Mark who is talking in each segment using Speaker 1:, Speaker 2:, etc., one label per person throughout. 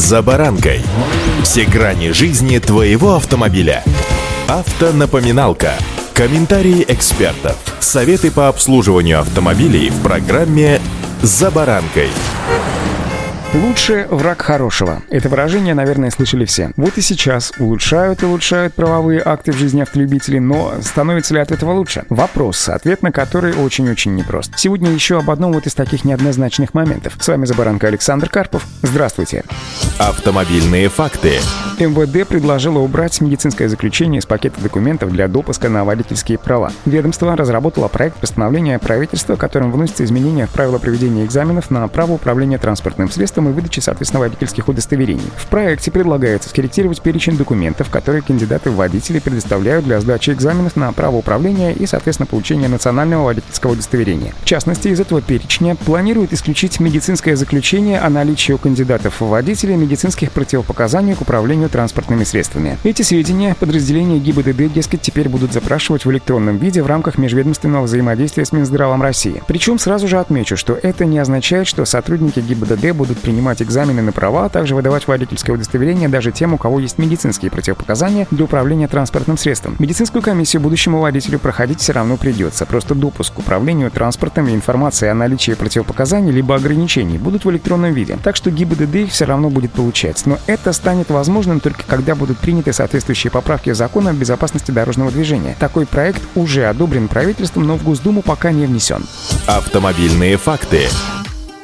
Speaker 1: «За баранкой». Все грани жизни твоего автомобиля. Автонапоминалка. Комментарии экспертов. Советы по обслуживанию автомобилей в программе «За баранкой».
Speaker 2: Лучше враг хорошего. Это выражение, наверное, слышали все. Вот и сейчас улучшают и улучшают правовые акты в жизни автолюбителей, но становится ли от этого лучше? Вопрос, ответ на который очень-очень непрост. Сегодня еще об одном вот из таких неоднозначных моментов. С вами Забаранка Александр Карпов. Здравствуйте.
Speaker 1: Автомобильные факты.
Speaker 2: МВД предложило убрать медицинское заключение из пакета документов для допуска на водительские права. Ведомство разработало проект постановления правительства, которым вносятся изменения в правила проведения экзаменов на право управления транспортным средством и выдачи, соответственно, водительских удостоверений. В проекте предлагается скорректировать перечень документов, которые кандидаты в водители предоставляют для сдачи экзаменов на право управления и, соответственно, получения национального водительского удостоверения. В частности, из этого перечня планируют исключить медицинское заключение о наличии у кандидатов в водители медицинских противопоказаний к управлению транспортными средствами. Эти сведения подразделения ГИБДД, дескать, теперь будут запрашивать в электронном виде в рамках межведомственного взаимодействия с Минздравом России. Причем сразу же отмечу, что это не означает, что сотрудники ГИБДД будут принимать экзамены на права, а также выдавать водительское удостоверение даже тем, у кого есть медицинские противопоказания для управления транспортным средством. Медицинскую комиссию будущему водителю проходить все равно придется. Просто допуск к управлению транспортом и информация о наличии противопоказаний либо ограничений будут в электронном виде. Так что ГИБДД их все равно будет получать. Но это станет возможным только когда будут приняты соответствующие поправки закона о безопасности дорожного движения. Такой проект уже одобрен правительством, но в Госдуму пока не внесен.
Speaker 1: Автомобильные факты.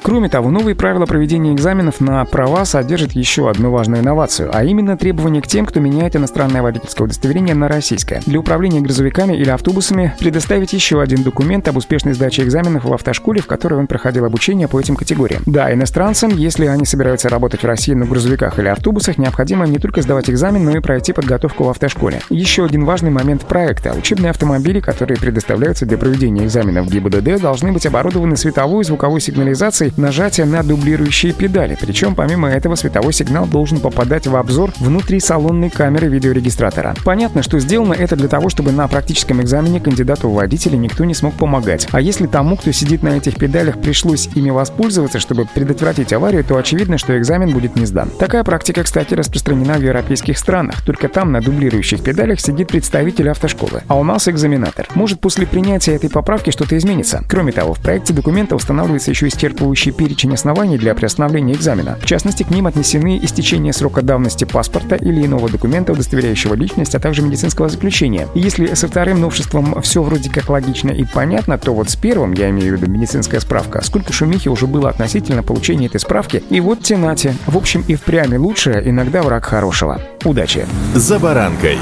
Speaker 2: Кроме того, новые правила проведения экзаменов на права содержат еще одну важную инновацию, а именно требования к тем, кто меняет иностранное водительское удостоверение на российское. Для управления грузовиками или автобусами предоставить еще один документ об успешной сдаче экзаменов в автошколе, в которой он проходил обучение по этим категориям. Да, иностранцам, если они собираются работать в России на грузовиках или автобусах, необходимо не только сдавать экзамен, но и пройти подготовку в автошколе. Еще один важный момент проекта. Учебные автомобили, которые предоставляются для проведения экзаменов ГИБДД, должны быть оборудованы световой и звуковой сигнализацией нажатия на дублирующие педали. Причем, помимо этого, световой сигнал должен попадать в обзор внутри салонной камеры видеорегистратора. Понятно, что сделано это для того, чтобы на практическом экзамене кандидату в водителя никто не смог помогать. А если тому, кто сидит на этих педалях, пришлось ими воспользоваться, чтобы предотвратить аварию, то очевидно, что экзамен будет не сдан. Такая практика, кстати, распространена в европейских странах. Только там на дублирующих педалях сидит представитель автошколы, а у нас экзаменатор. Может, после принятия этой поправки что-то изменится. Кроме того, в проекте документа устанавливается еще исчерпывающий общий перечень оснований для приостановления экзамена. В частности, к ним отнесены истечение срока давности паспорта или иного документа, удостоверяющего личность, а также медицинского заключения. И если со вторым новшеством все вроде как логично и понятно, то вот с первым, я имею в виду медицинская справка, сколько шумихи уже было относительно получения этой справки, и вот тенате. В общем, и впрямь лучше, иногда враг хорошего. Удачи!
Speaker 1: За баранкой.